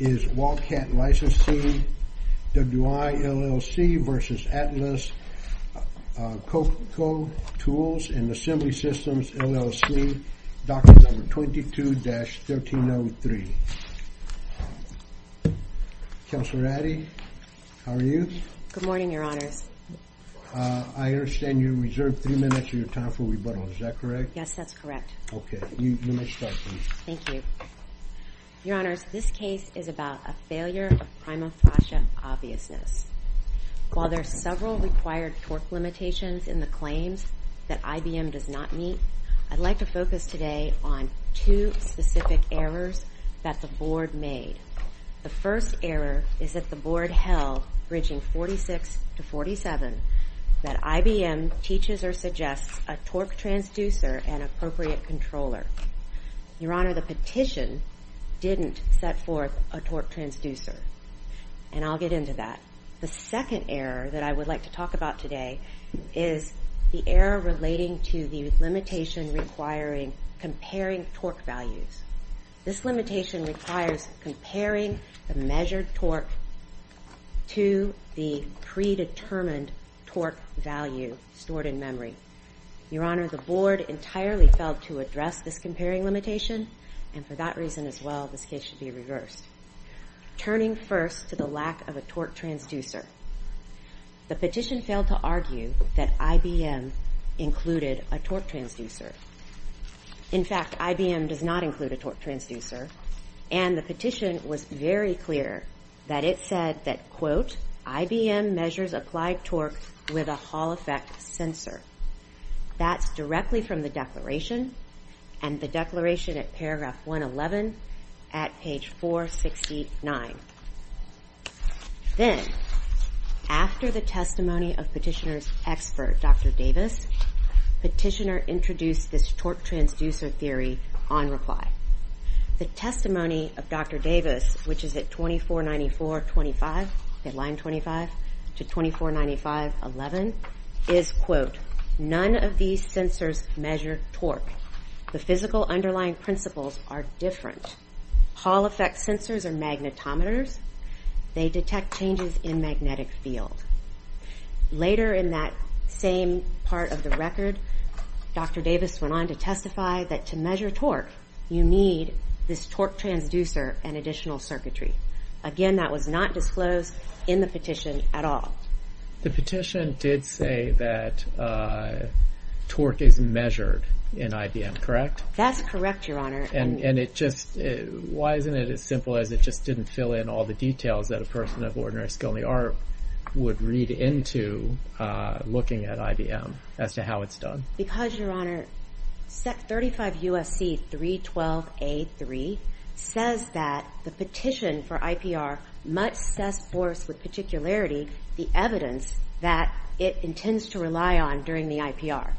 is Wildcat Licensing WI LLC v. Atlas uh, Copco Tools and Assembly Systems LLC, docket number 22-1303. Counselor Addy, how are you? Good morning, Your Honors. Uh, I understand you reserved three minutes of your time for rebuttal. Is that correct? Yes, that's correct. Okay. You may start, please. Thank you. Your Honors, this case is about a failure of prima facie obviousness. While there are several required torque limitations in the claims that IBM does not meet, I'd like to focus today on two specific errors that the Board made. The first error is that the Board held, bridging 46 to 47, that IBM teaches or suggests a torque transducer and appropriate controller. Your Honor, the petition didn't set forth a torque transducer, and I'll get into that. The second error that I would like to talk about today is the error relating to the limitation requiring comparing torque values. This limitation requires comparing the measured torque to the predetermined torque value stored in memory. Your Honor, the Board entirely failed to address this comparing limitation, and for that reason as well, this case should be reversed. Turning first to the lack of a torque transducer, the petition failed to argue that IBM included a torque transducer. In fact, IBM does not include a torque transducer, and the petition was very clear that it said that, quote, IBM measures applied torque with a Hall effect sensor. That's directly from the declaration, and the declaration at paragraph 111 at page 469. Then, after the testimony of petitioner's expert, Dr. Davis, petitioner introduced this torque transducer theory on reply. The testimony of Dr. Davis, which is at 2494.25, at line 25, to 2495.11, is, quote, none of these sensors measure torque. The physical underlying principles are different. Hall effect sensors are magnetometers. They detect changes in magnetic field. Later in that same part of the record, Dr. Davis went on to testify that to measure torque, you need this torque transducer and additional circuitry. Again, that was not disclosed in the petition at all. The petition did say that uh, torque is measured in IBM, correct? That's correct, Your Honor. And it just, uh, why isn't it as simple as it just didn't fill in all the details that a person of ordinary skill in the art would read into uh, looking at IBM as to how it's done? Because, Your Honor, 35 U.S.C. 312A3 says that the petition for IPR must set forth with particularity the evidence that it intends to rely on during the IPR.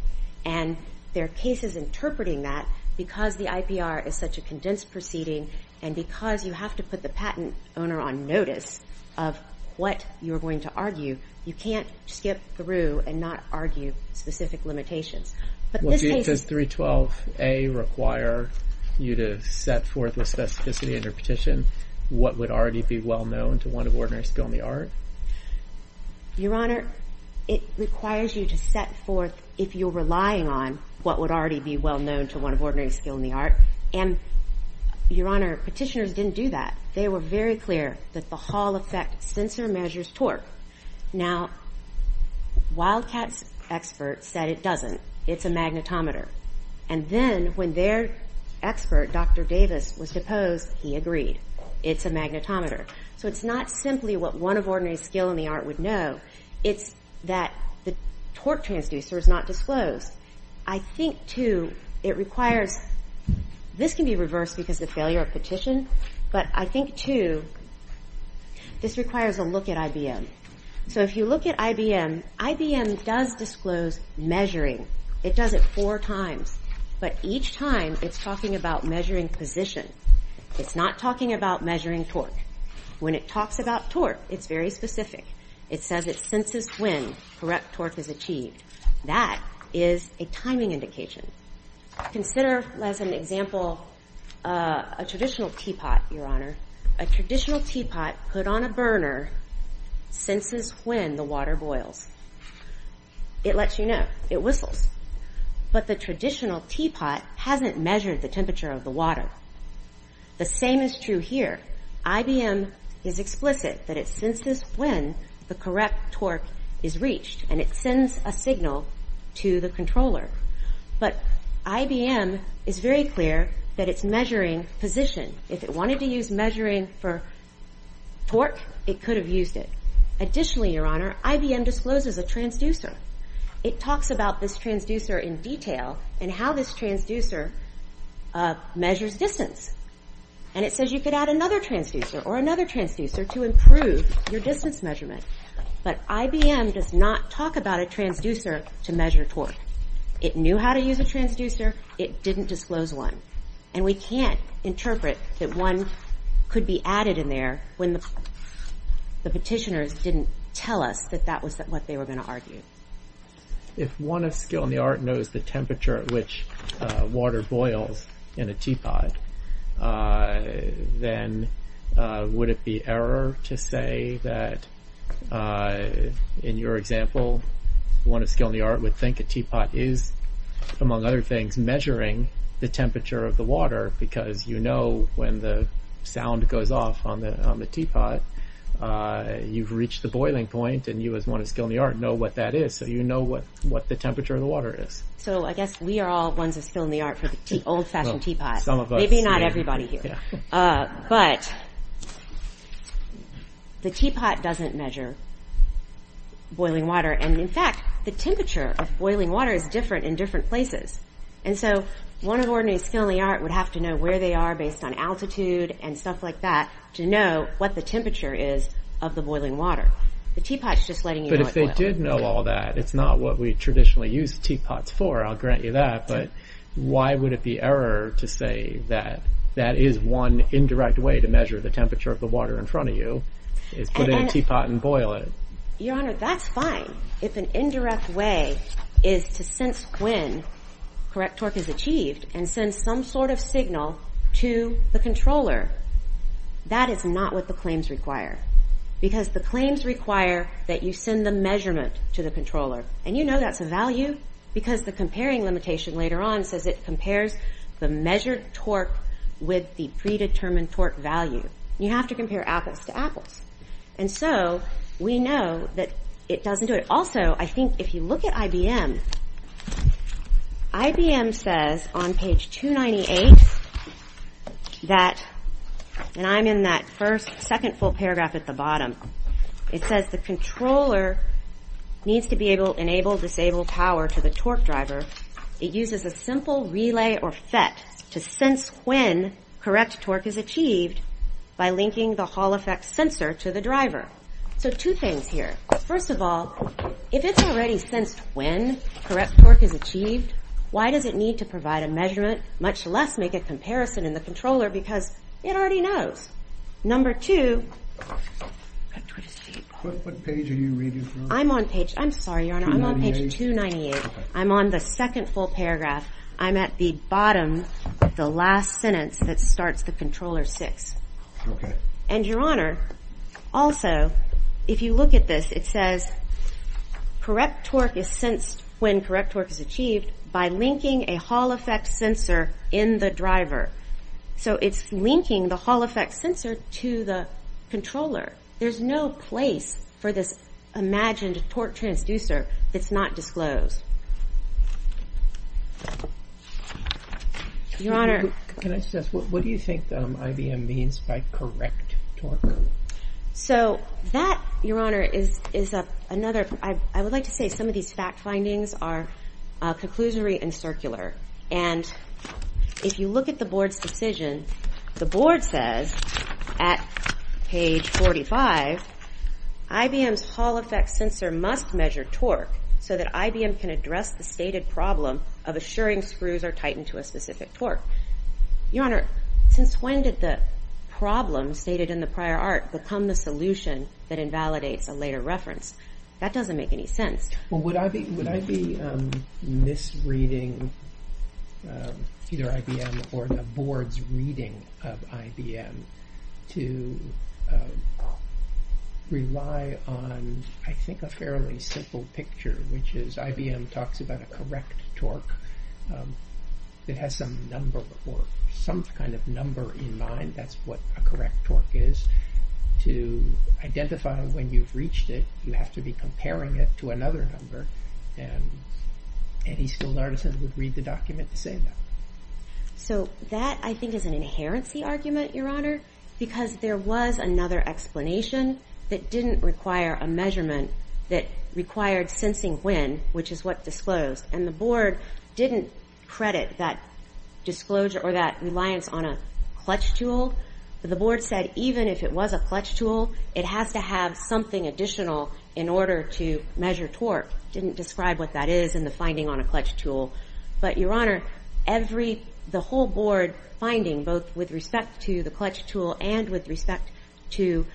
And there are cases interpreting that because the IPR is such a condensed proceeding and because you have to put the patent owner on notice of what you're going to argue, you can't skip through and not argue specific limitations. Does 312A require you to set forth with specificity in your petition what would already be well known to one of ordinary skill in the art? Your Honor, it requires you to set forth if you're relying on what would already be well known to one of ordinary skill in the art. And, Your Honor, petitioners didn't do that. They were very clear that the Hall effect sensor measures torque. Now, Wildcat's expert said it doesn't. It's a magnetometer. And then when their expert, Dr. Davis, was deposed, he agreed. It's a magnetometer. So it's not simply what one of ordinary skill in the art would know. It's that torque transducer is not disclosed. I think, too, it requires, this can be reversed because of failure of petition, but I think, too, this requires a look at IBM. So if you look at IBM, IBM does disclose measuring. It does it four times. But each time it's talking about measuring position. It's not talking about measuring torque. When it talks about torque, it's very specific. It says it senses when correct torque is achieved. That is a timing indication. Consider, as an example, uh, a traditional teapot, Your Honor. a traditional teapot put on a burner senses when the water boils. It lets you know. It whistles. But the traditional teapot hasn't measured the temperature of the water. The same is true here. IBM is explicit that it senses when the correct torque is reached, and it sends a signal to the controller. But IBM is very clear that it's measuring position. If it wanted to use measuring for torque, it could have used it. Additionally, Your Honor, IBM discloses a transducer. It talks about this transducer in detail and how this transducer uh, measures distance. And it says you could add another transducer or another transducer to improve your distance measurement. But IBM does not talk about a transducer to measure torque. It knew how to use a transducer. It didn't disclose one. And we can't interpret that one could be added in there when the petitioners didn't tell us that that was what they were going to argue. If one of skill in the art knows the temperature at which uh, water boils in a teapot, uh, then uh, would it be error to say that, Uh, in your example, one of skill in the art would think a teapot is, among other things, measuring the temperature of the water because you know when the sound goes off on the on the teapot, uh, you've reached the boiling point and you as one of skill in the art know what that is. So you know what the temperature of the water is. So I guess we are all ones of skill in the art for the old-fashioned teapot. Some of us. Maybe not everybody here. Uh, but the teapot doesn't measure boiling water. And in fact, the temperature of boiling water is different in different places. And so one of ordinary skill in the art would have to know where they are based on altitude and stuff like that to know what the temperature is of the boiling water. The teapot's just letting you know it's boiling. But if they did know all that, it's not what we traditionally use teapots for, I'll grant you that. But why would it be error to say that that is one indirect way to measure the temperature of the water in front of you, is put in a teapot and boil it? Your Honor, that's fine. If an indirect way is to sense when correct torque is achieved and send some sort of signal to the controller, that is not what the claims require. Because the claims require that you send the measurement to the controller. And you know that's a value because the comparing limitation later on says it compares the measured torque with the predetermined torque value. You have to compare apples to apples. And so we know that it doesn't do it. Also, I think if you look at IBM, IBM says on page 298 that, and I'm in that first, second full paragraph at the bottom, it says the controller needs to be able to enable disable power to the torque driver. It uses a simple relay or FET to sense when correct torque is achieved by linking the Hall effect sensor to the driver. So two things here. First of all, if it's already sensed when correct torque is achieved, why does it need to provide a measurement, much less make a comparison in the controller because it already knows? Number two, What page are you reading from? I'm on page, I'm sorry, Your Honor, I'm on page 298. I'm on the second full paragraph. I'm at the bottom, the last sentence that starts the controller six. Okay. And Your Honor, also, if you look at this, it says correct torque is sensed when correct torque is achieved by linking a Hall effect sensor in the driver. So it's linking the Hall effect sensor to the controller. There's no place for this imagined torque transducer that's not disclosed. Your Honor. Can I just ask, what do you think um, IBM means by correct torque? So that, Your Honor, is another, I would like to say some of these fact findings are uh, conclusory and circular. And if you look at the board's decision, the board says at page 45, IBM's Hall effect sensor must measure torque so that IBM can address the stated problem of assuring screws are tightened to a specific torque. Your Honor, since when did the problem stated in the prior art become the solution that invalidates a later reference? That doesn't make any sense. Well, would I be um, misreading um, either IBM or the board's reading of IBM to um, rely on, I think, a fairly simple picture, which is IBM talks about a correct torque um, that has some number or some kind of number in mind. That's what a correct torque is. To identify when you've reached it, you have to be comparing it to another number, and any skilled artisan would read the document to say that. So that, I think, is an inherency argument, Your Honor, because there was another explanation that didn't require a measurement that required sensing when, which is what disclosed. And the board didn't credit that disclosure or that reliance on a clutch tool. The board said even if it was a clutch tool, it has to have something additional in order to measure torque. Didn't describe what that is in the finding on a clutch tool. But, Your Honor, every the whole board finding, both with respect to the clutch tool and with respect to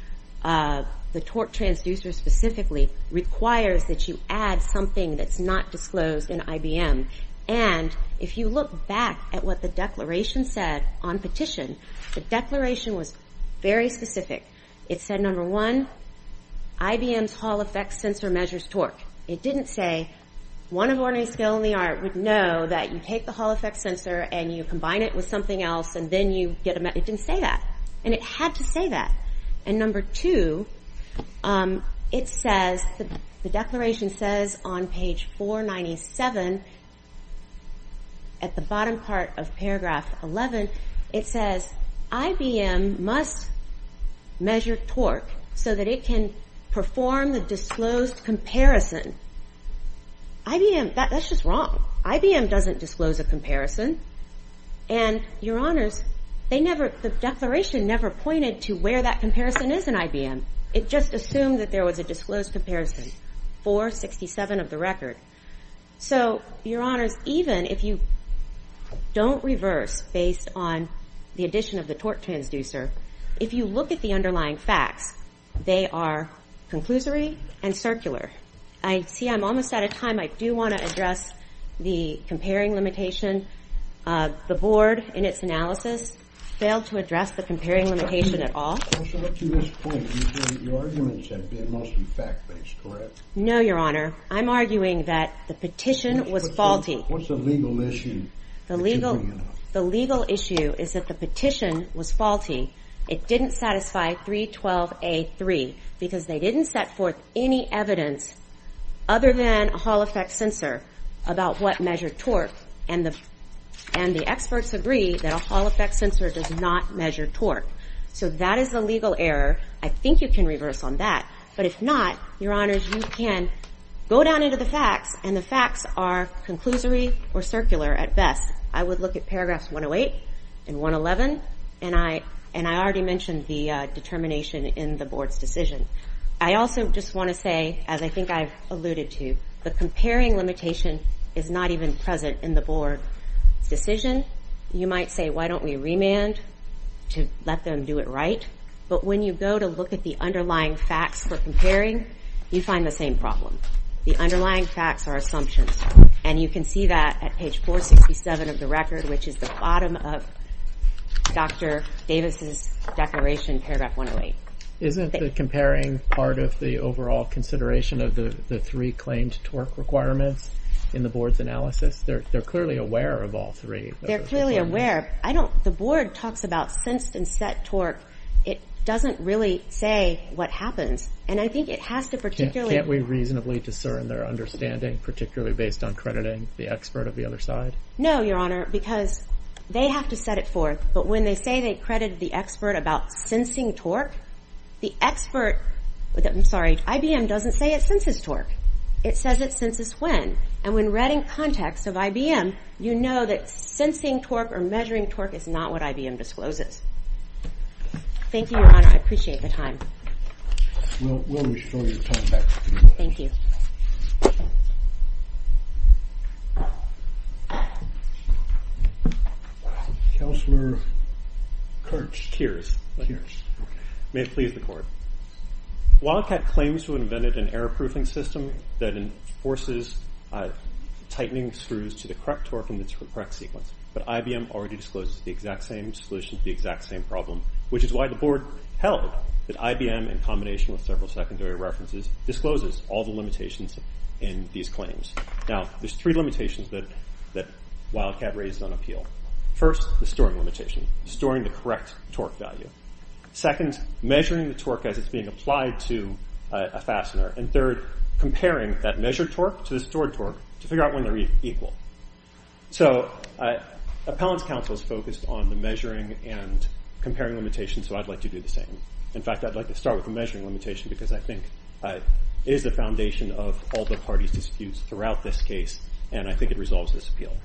uh, the torque transducer specifically, requires that you add something that's not disclosed in IBM. And if you look back at what the declaration said on petition, the declaration was very specific. It said, number one, IBM's Hall effect sensor measures torque. It didn't say one of ordinary skill in the art would know that you take the Hall effect sensor and you combine it with something else and then you get a... It didn't say that. And it had to say that. And number two, Um, it says, the declaration says on page 497, at the bottom part of paragraph 11, it says, IBM must measure torque so that it can perform the disclosed comparison. IBM, that's just wrong. IBM doesn't disclose a comparison. And, Your Honors, the declaration never pointed to where that comparison is in IBM. It just assumed that there was a disclosed comparison. 467 of the record. So, Your Honors, even if you don't reverse based on the addition of the torque transducer, if you look at the underlying facts, they are conclusory and circular. I see I'm almost out of time. I do want to address the comparing limitation. Uh, the board, in its analysis, failed to address the comparing limitation at all. Up to this point, your arguments have been mostly fact-based, correct? No, Your Honor. I'm arguing that the petition was faulty. What's the legal issue that you're bringing up? The legal issue is that the petition was faulty. It didn't satisfy 312A3 because they didn't set forth any evidence other than a Hall effect sensor about what measured torque. And the experts agree that a Hall effect sensor does not measure torque. So that is a legal error. I think you can reverse on that. But if not, Your Honors, you can go down into the facts, and the facts are conclusory or circular at best. I would look at paragraphs 108 and 111, and I and I already mentioned the uh, determination in the board's decision. I also just want to say, as I think I've alluded to, the comparing limitation is not even present in the board's decision. You might say, why don't we remand to let them do it right? But when you go to look at the underlying facts for comparing, you find the same problem. The underlying facts are assumptions. And you can see that at page 467 of the record, which is the bottom of Dr. Davis's declaration, paragraph 108. Isn't the comparing part of the overall consideration of the three claimed torque requirements in the board's analysis? They're clearly aware of all three. They're clearly aware. I don't the board talks about sensed and set torque. It doesn't really say what happens. And I think it has to particularly... Can't we reasonably discern their understanding, particularly based on crediting the expert of the other side? No, Your Honor, because they have to set it forth. But when they say they credited the expert about sensing torque, the expert... I'm sorry, IBM doesn't say it senses torque. It says it senses when. And when read in context of IBM, you know that sensing torque or measuring torque is not what IBM discloses. Thank you, Your Honor. I appreciate the time. We'll restore your time back to you. Thank you. Counselor Kurtz. Kears. May it please the Court. Wildcat claims to have invented an error-proofing system that enforces Uh, tightening screws to the correct torque in the correct sequence. But IBM already discloses the exact same solution to the exact same problem, which is why the board held that IBM, in combination with several secondary references, discloses all the limitations in these claims. Now, there's three limitations that Wildcat raised on appeal. First, the storing limitation, storing the correct torque value. Second, measuring the torque as it's being applied to uh, a fastener. And third, comparing that measured torque to the stored torque to figure out when they're equal. So uh, appellant's counsel is focused on the measuring and comparing limitations, so I'd like to do the same. In fact, I'd like to start with the measuring limitation because I think uh, it is the foundation of all the parties' disputes throughout this case, and I think it resolves this appeal.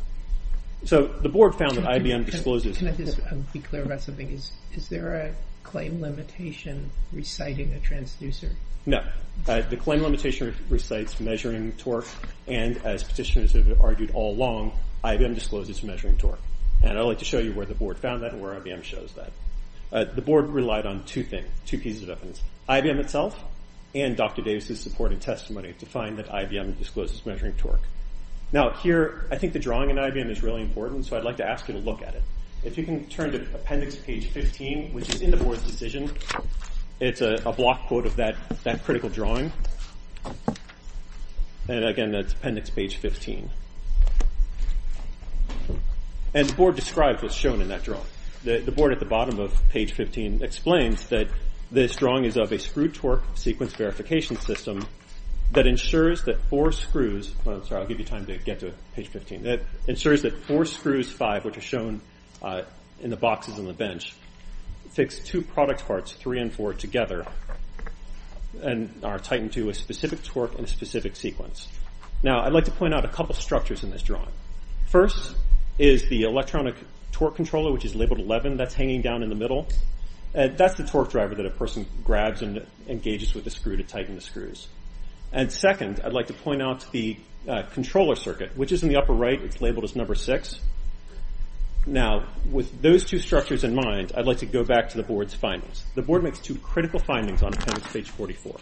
So the board found that IBM discloses... Can I just uh, be clear about something? Is there a claim limitation reciting a transducer? No. Uh, the claim limitation recites measuring torque, and as petitioners have argued all along, IBM discloses measuring torque. And I'd like to show you where the board found that and where IBM shows that. Uh, the board relied on two things, two pieces of evidence. IBM itself and Dr. Davis' supporting testimony to find that IBM discloses measuring torque. Now here, I think the drawing in IBM is really important, so I'd like to ask you to look at it. If you can turn to appendix page 15, which is in the board's decision, it's a block quote of that critical drawing. And again, that's appendix page 15. And the board describes what's shown in that drawing. The board at the bottom of page 15 explains that this drawing is of a screw torque sequence verification system that ensures that four screws... I'm sorry, I'll give you time to get to page 15. That ensures that four screws, five, which are shown uh, in the boxes on the bench, fix two product parts, three and four, together and are tightened to a specific torque and a specific sequence. Now, I'd like to point out a couple structures in this drawing. First is the electronic torque controller, which is labeled 11. That's hanging down in the middle. And that's the torque driver that a person grabs and engages with the screw to tighten the screws. And second, I'd like to point out the uh, controller circuit, which is in the upper right. It's labeled as number six. Now, with those two structures in mind, I'd like to go back to the board's findings. The board makes two critical findings on appendix page 44.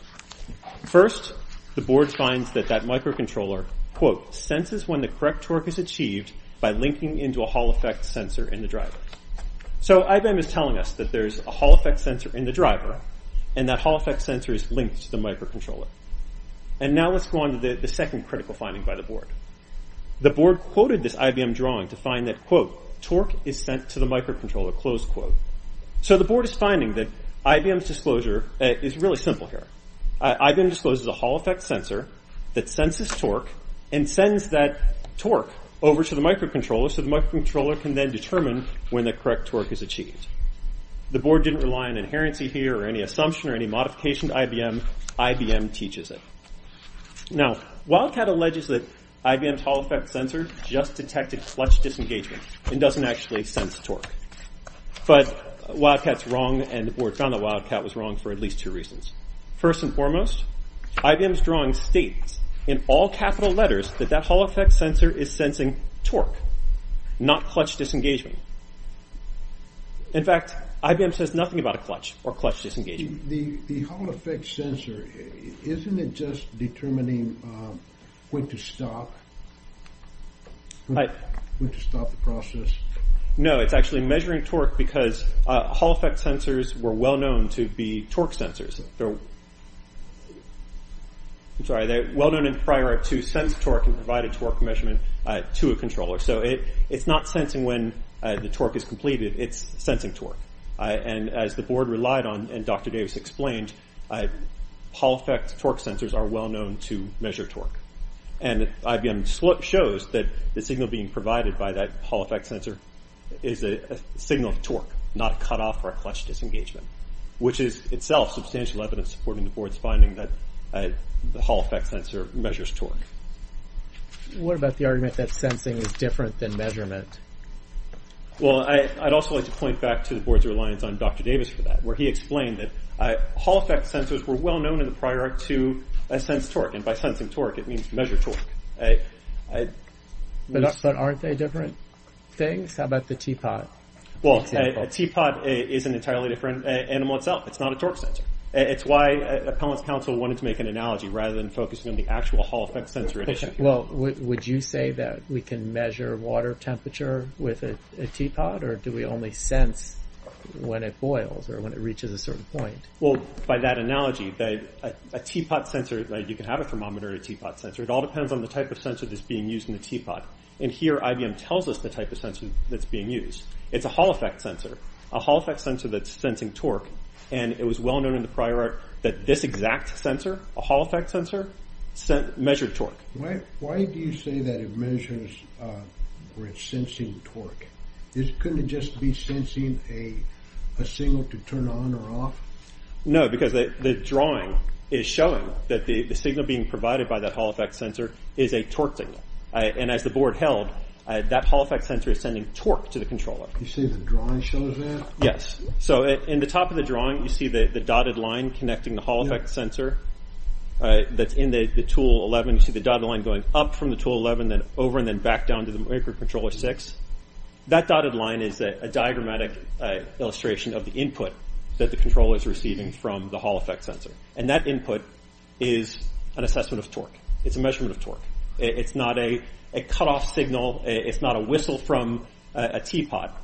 First, the board finds that that microcontroller, quote, senses when the correct torque is achieved by linking into a Hall effect sensor in the driver. So IBM is telling us that there's a Hall effect sensor in the driver, and that Hall effect sensor is linked to the microcontroller. And now let's go on to the second critical finding by the board. The board quoted this IBM drawing to find that, quote, torque is sent to the microcontroller, close quote. So the board is finding that IBM's disclosure uh, is really simple here. IBM discloses a Hall effect sensor that senses torque and sends that torque over to the microcontroller so the microcontroller can then determine when the correct torque is achieved. The board didn't rely on inherency here or any assumption or any modification to IBM. IBM teaches it. Now, Wildcat alleges that IBM's Hall effect sensor just detected clutch disengagement and doesn't actually sense torque. But Wildcat's wrong, and the board found that Wildcat was wrong for at least two reasons. First and foremost, IBM's drawing states in all capital letters that that Hall effect sensor is sensing torque, not clutch disengagement. In fact, IBM says nothing about a clutch or clutch disengagement. The Hall effect sensor, isn't it just determining uh, when to stop? When to stop the process? No, it's actually measuring torque because uh, Hall effect sensors were well known to be torque sensors. I'm sorry, they're well known in prior art to sense torque and provide a torque measurement uh, to a controller. So it it's not sensing when the torque is completed, it's sensing torque. And as the board relied on and Dr. Davis explained, Hall effect torque sensors are well known to measure torque. And IBM shows that the signal being provided by that Hall effect sensor is a signal of torque, not a cutoff or a clutch disengagement, which is itself substantial evidence supporting the board's finding that uh, the Hall effect sensor measures torque. What about the argument that sensing is different than measurement? Well, I'd also like to point back to the board's reliance on Dr. Davis for that, where he explained that uh, Hall effect sensors were well known in the prior art to uh, sense torque. And by sensing torque, it means measure torque. But aren't they different things? How about the teapot? Well, a teapot uh, is an entirely different animal itself. It's not a torque sensor. Uh, it's why uh, Appellant's counsel wanted to make an analogy rather than focusing on the actual Hall effect sensor edition. Well, would you say that we can measure water temperature with a teapot or do we only sense when it boils or when it reaches a certain point. Well, by that analogy, a teapot sensor, you can have a thermometer or a teapot sensor. It all depends on the type of sensor that's being used in the teapot. And here, IBM tells us the type of sensor that's being used. It's a Hall effect sensor, a Hall effect sensor that's sensing torque. And it was well known in the prior art that this exact sensor, a Hall effect sensor, measured torque. Why do you say that it measures uh, or it's sensing torque? Couldn't it just be sensing a signal to turn on or off? No, because the drawing is showing that the signal being provided by that Hall effect sensor is a torque signal. And as the board held, Uh, that Hall effect sensor is sending torque to the controller. You see the drawing shows that? Yes. So uh, in the top of the drawing, you see the dotted line connecting the Hall effect sensor uh, that's in the tool 11. You see the dotted line going up from the tool 11, then over and then back down to the microcontroller 6. That dotted line is a diagrammatic illustration of the input that the controller is receiving from the Hall effect sensor. And that input is an assessment of torque. It's a measurement of torque. It's not a cutoff signal. It's not a whistle from a teapot.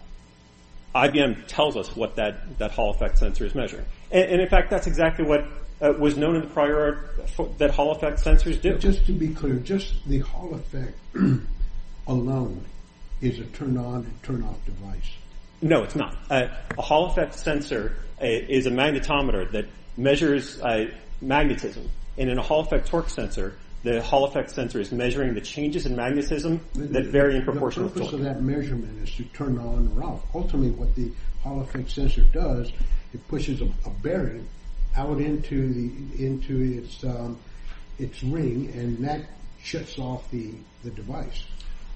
IBM tells us what that Hall effect sensor is measuring. And in fact, that's exactly what uh, was known in the prior art that Hall effect sensors do. Just to be clear, just the Hall effect alone is a turn on and turn off device. No, it's not. Uh, a Hall effect sensor uh, is a magnetometer that measures magnetism. And in a Hall effect torque sensor, the Hall effect sensor is measuring the changes in magnetism that vary in proportion to torque. The purpose of that measurement is to turn on or off. Ultimately, what the Hall effect sensor does, it pushes a bearing out into um, its ring, and that shuts off the device.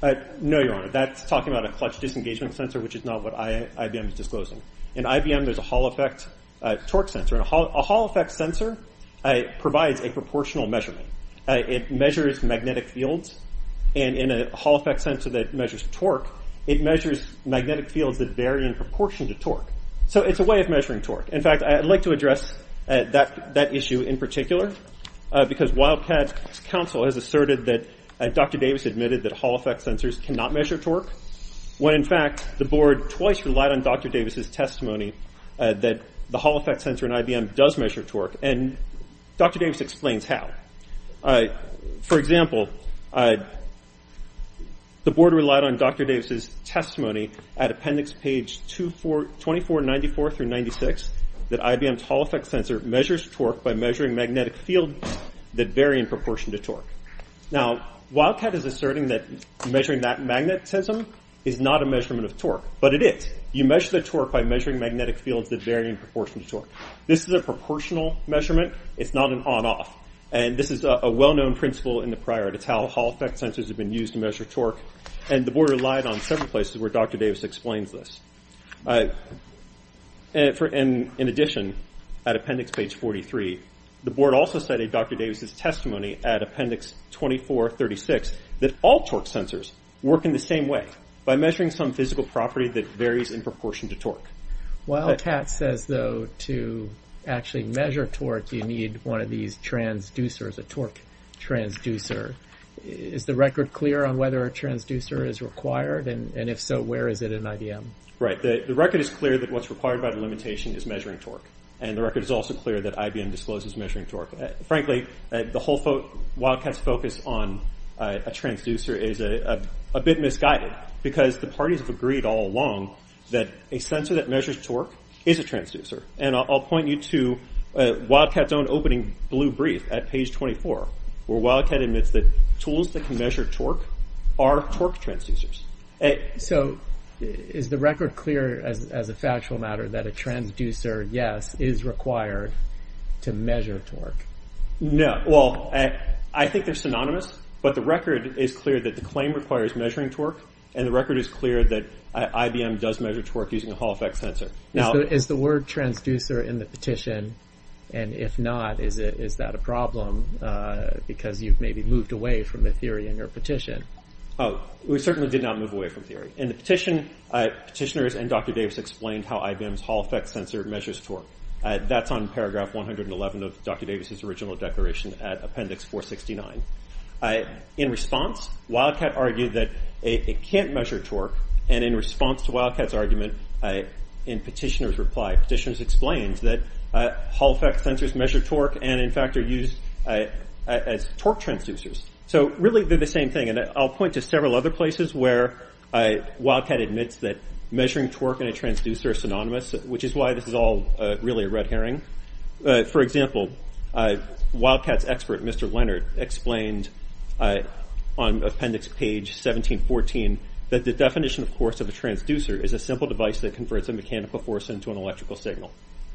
Uh, no, Your Honor. That's talking about a clutch disengagement sensor, which is not what IBM is disclosing. In IBM, there's a Hall effect uh, torque sensor. And a Hall effect sensor uh, provides a proportional measurement. Uh, it measures magnetic fields. And in a Hall effect sensor that measures torque, it measures magnetic fields that vary in proportion to torque. So it's a way of measuring torque. In fact, I'd like to address uh, that issue in particular, uh, because Wildcat Counsel has asserted that Dr. Davis admitted that Hall effect sensors cannot measure torque, when in fact, the board twice relied on Dr. Davis' testimony that the Hall effect sensor in IBM does measure torque. And Dr. Davis explains how. Uh, for example, uh, the board relied on Dr. Davis' testimony at appendix page 2494 through 96 that IBM's Hall effect sensor measures torque by measuring magnetic fields that vary in proportion to torque. Now, Wildcat is asserting that measuring that magnetism is not a measurement of torque, but it is. You measure the torque by measuring magnetic fields that vary in proportion to torque. This is a proportional measurement. It's not an on-off. And this is a well-known principle in the prior. It's how Hall effect sensors have been used to measure torque. And the board relied on several places where Dr. Davis explains this. Uh, and in addition, at appendix page 43, the board also cited Dr. Davis' testimony at appendix 2436 that all torque sensors work in the same way, by measuring some physical property that varies in proportion to torque. Wildcat uh, says, though, to actually measure torque, you need one of these transducers, a torque transducer. Is the record clear on whether a transducer is required? And if so, where is it in IBM? Right. The record is clear that what's required by the limitation is measuring torque. And the record is also clear that IBM discloses measuring torque. Uh, frankly, uh, the whole Wildcat's focus on uh, a transducer is a bit misguided, because the parties have agreed all along that a sensor that measures torque is a transducer. And I'll point you to uh, Wildcat's own opening blue brief at page 24, where Wildcat admits that tools that can measure torque are torque transducers. So is the record clear as a factual matter that a transducer, yes, is required to measure torque? No. Well, I think they're synonymous. But the record is clear that the claim requires measuring torque. And the record is clear that IBM does measure torque using a Hall effect sensor. Is the word transducer in the petition? And if not, is that a problem? Uh, because you've maybe moved away from the theory in your petition. Oh, we certainly did not move away from theory. In the petition, uh, petitioners and Dr. Davis explained how IBM's Hall effect sensor measures torque. Uh, that's on paragraph 111 of Dr. Davis' original declaration at appendix 469. Uh, in response, Wildcat argued that it can't measure torque. And in response to Wildcat's argument, in in petitioner's reply. Petitioners explained that uh, Hall effect sensors measure torque and, in fact, are used as torque transducers. So really, they're the same thing. And I'll point to several other places where Wildcat admits that measuring torque and a transducer are synonymous, which is why this is all really a red herring. For example, Wildcat's expert, Mr. Leonard, explained Uh, on appendix page 1714 that the definition, of course, of a transducer is a simple device that converts a mechanical force into an electrical signal.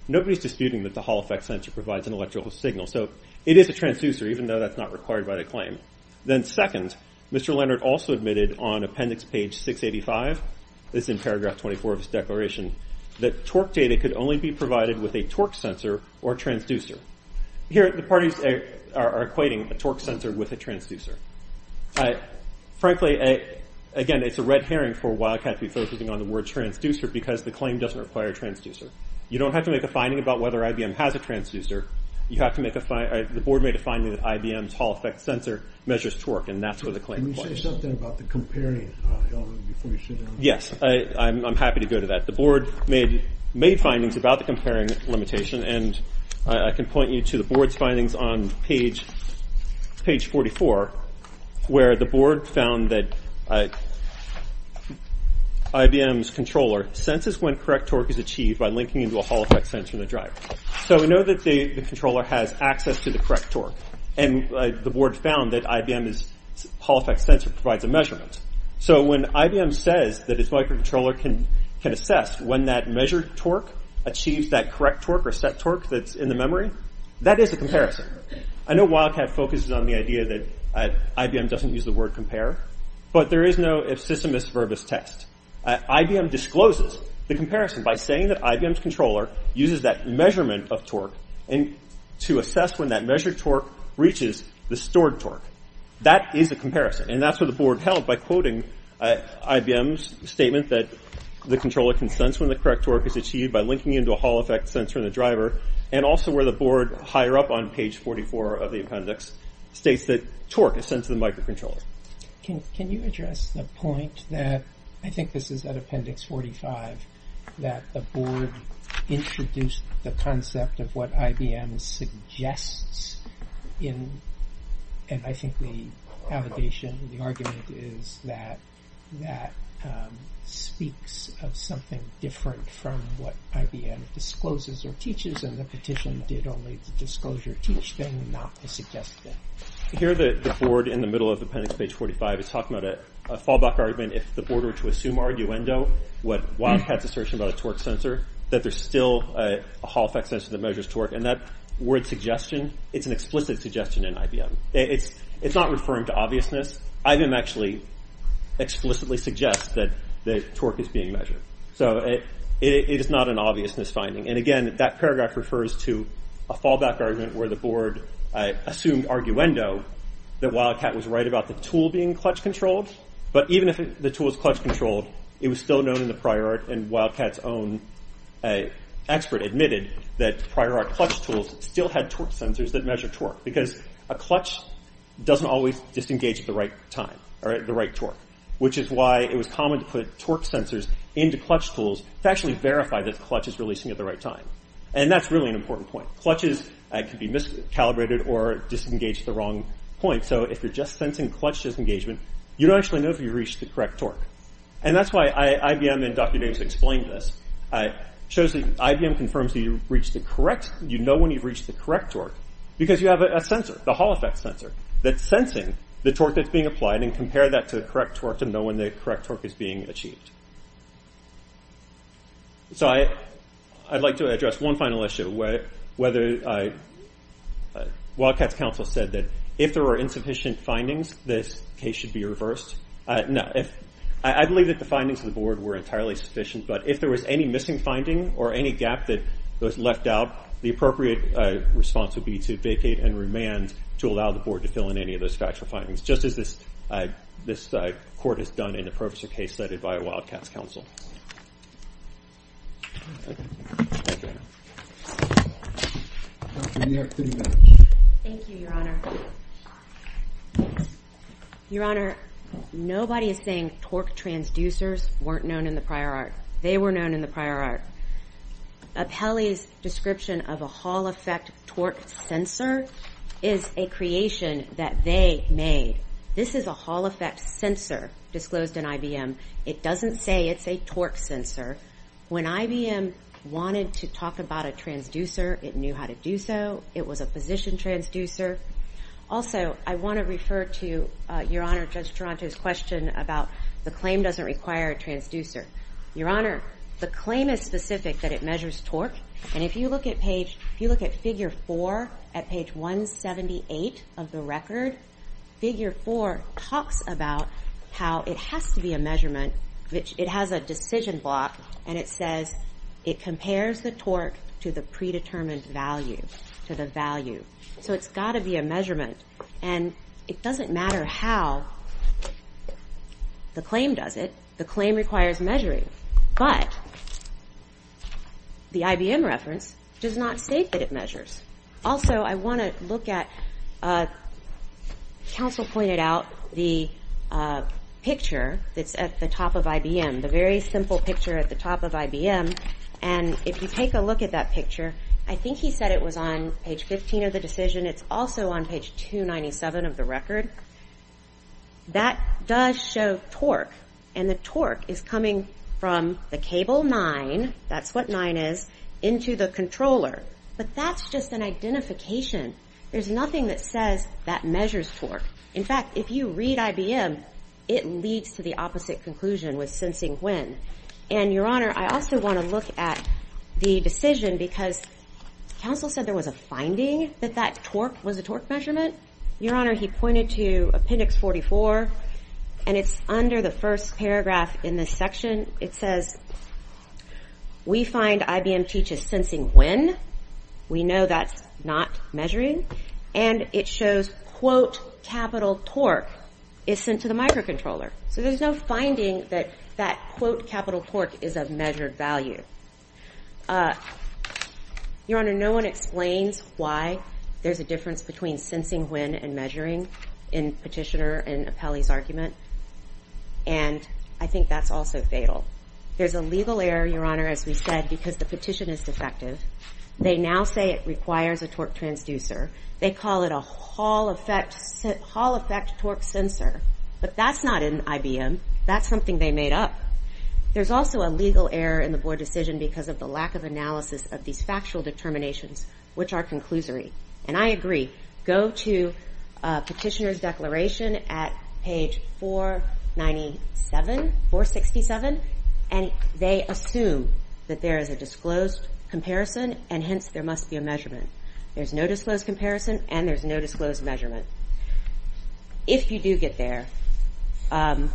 Nobody's disputing that the Hall effect sensor provides an electrical signal. So it is a transducer, even though that's not required by the claim. Then second, Mr. Leonard also admitted on appendix page 685, this is in paragraph 24 of his declaration, that torque data could only be provided with a torque sensor or transducer. Here, the parties uh, are equating a torque sensor with a transducer. Frankly, again, it's a red herring for Wildcat to be focusing on the word transducer because the claim doesn't require a transducer. You don't have to make a finding about whether IBM has a transducer. You have to make uh the board made a finding that IBM's Hall effect sensor measures torque, and that's what the claim requires. Can you say something about the comparing element before you sit down? Yes, I'm happy to go to that. The board made findings about the comparing limitation, and I can point you to the board's findings on page 44, where the board found that uh, IBM's controller senses when correct torque is achieved by linking into a Hall effect sensor in the driver. So we know that the controller has access to the correct torque, and uh, the board found that IBM's Hall effect sensor provides a measurement. So when IBM says that its microcontroller can assess when that measured torque achieves that correct torque or set torque that's in the memory, that is a comparison. I know Wildcat focuses on the idea that uh, IBM doesn't use the word compare, but there is no ipsissimis verbis test. Uh, IBM discloses the comparison by saying that IBM's controller uses that measurement of torque and to assess when that measured torque reaches the stored torque. That is a comparison, and that's what the board held by quoting uh, IBM's statement that the controller can sense when the correct torque is achieved by linking into a Hall effect sensor in the driver, and also where the board, higher up on page 44 of the appendix, states that torque is sent to the microcontroller. Can you address the point that, I think this is at appendix 45, that the board introduced the concept of what IBM suggests in, and I think the allegation, the argument is that that um, speaks of something different from what IBM discloses or teaches, and the petition did only the disclosure teach thing, not the suggest thing. Here the board, in the middle of appendix page 45, is talking about a fallback argument if the board were to assume arguendo what Wildcat's assertion about a torque sensor, that there's still a Hall effect sensor that measures torque, and that word suggestion, it's an explicit suggestion in IBM. It's not referring to obviousness. IBM actually explicitly suggests that the torque is being measured. So it is not an obviousness finding, and again, that paragraph refers to a fallback argument where the board uh, assumed arguendo that Wildcat was right about the tool being clutch controlled, but even if the tool is clutch controlled, it was still known in the prior art, and Wildcat's own uh, expert admitted that prior art clutch tools still had torque sensors that measure torque, because a clutch doesn't always disengage at the right time, or at the right torque, which is why it was common to put torque sensors into clutch tools to actually verify that the clutch is releasing at the right time. And that's really an important point. Clutches uh, can be miscalibrated or disengaged at the wrong point, so if you're just sensing clutch disengagement, you don't actually know if you've reached the correct torque. And that's why IBM and Dr. Davis explained this. It shows that IBM confirms that you've reached the correct you know when you've reached the correct torque, because you have a sensor, the Hall effect sensor, that's sensing the torque that's being applied and compare that to the correct torque to know when the correct torque is being achieved. So I'd like to address one final issue, whether uh, Wildcat's counsel said that if there were insufficient findings, this case should be reversed. Uh, no. I believe that the findings of the board were entirely sufficient, but if there was any missing finding or any gap that was left out, the appropriate uh, response would be to vacate and remand to allow the board to fill in any of those factual findings, just as this uh, uh, court has done in the Professor case cited by Wildcat's Counsel. Thank you. You have 30 minutes. Thank you, Your Honor. Your Honor, nobody is saying torque transducers weren't known in the prior art. They were known in the prior art. Appellee's description of a Hall effect torque sensor is a creation that they made. This is a Hall effect sensor disclosed in IBM. It doesn't say it's a torque sensor. When IBM wanted to talk about a transducer, it knew how to do so. It was a position transducer. Also, I want to refer to uh, Your Honor, Judge Taranto's question about the claim doesn't require a transducer. Your Honor, the claim is specific that it measures torque. And if you look at page, if you look at figure 4 at page 178 of the record, figure 4 talks about how it has to be a measurement. Which it has a decision block, and it says it compares the torque to the predetermined value, to the value. So it's got to be a measurement. And it doesn't matter how the claim does it. The claim requires measuring. But the IBM reference does not state that it measures. Also, I want to look at, uh, counsel pointed out the uh, picture that's at the top of IBM, the very simple picture at the top of IBM. And if you take a look at that picture, I think he said it was on page 15 of the decision. It's also on page 297 of the record. That does show torque. And the torque is coming from the cable 9, that's what 9 is, into the controller. But that's just an identification. There's nothing that says that measures torque. In fact, if you read IBM, it leads to the opposite conclusion with sensing when. And, Your Honor, I also want to look at the decision because counsel said there was a finding that that torque was a torque measurement. Your Honor, he pointed to Appendix 44, and it's under the first paragraph in this section. It says, we find IBM teaches sensing when. We know that's not measuring. And it shows, quote, capital torque is sent to the microcontroller. So there's no finding that that, quote, capital torque is a measured value. Uh, Your Honor, no one explains why there's a difference between sensing when and measuring in Petitioner and Appellee's argument. And I think that's also fatal. There's a legal error, Your Honor, as we said, because the petition is defective. They now say it requires a torque transducer. They call it a Hall effect torque sensor. But that's not in IBM. That's something they made up. There's also a legal error in the board decision because of the lack of analysis of these factual determinations, which are conclusory. And I agree. Go to uh, Petitioner's declaration at page 497, 467, and they assume that there is a disclosed comparison, and hence there must be a measurement. There's no disclosed comparison, and there's no disclosed measurement. If you do get there, um,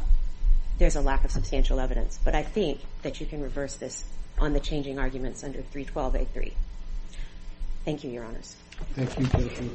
there's a lack of substantial evidence. But I think that you can reverse this on the changing arguments under 312A3. Thank you, Your Honors. Thank you.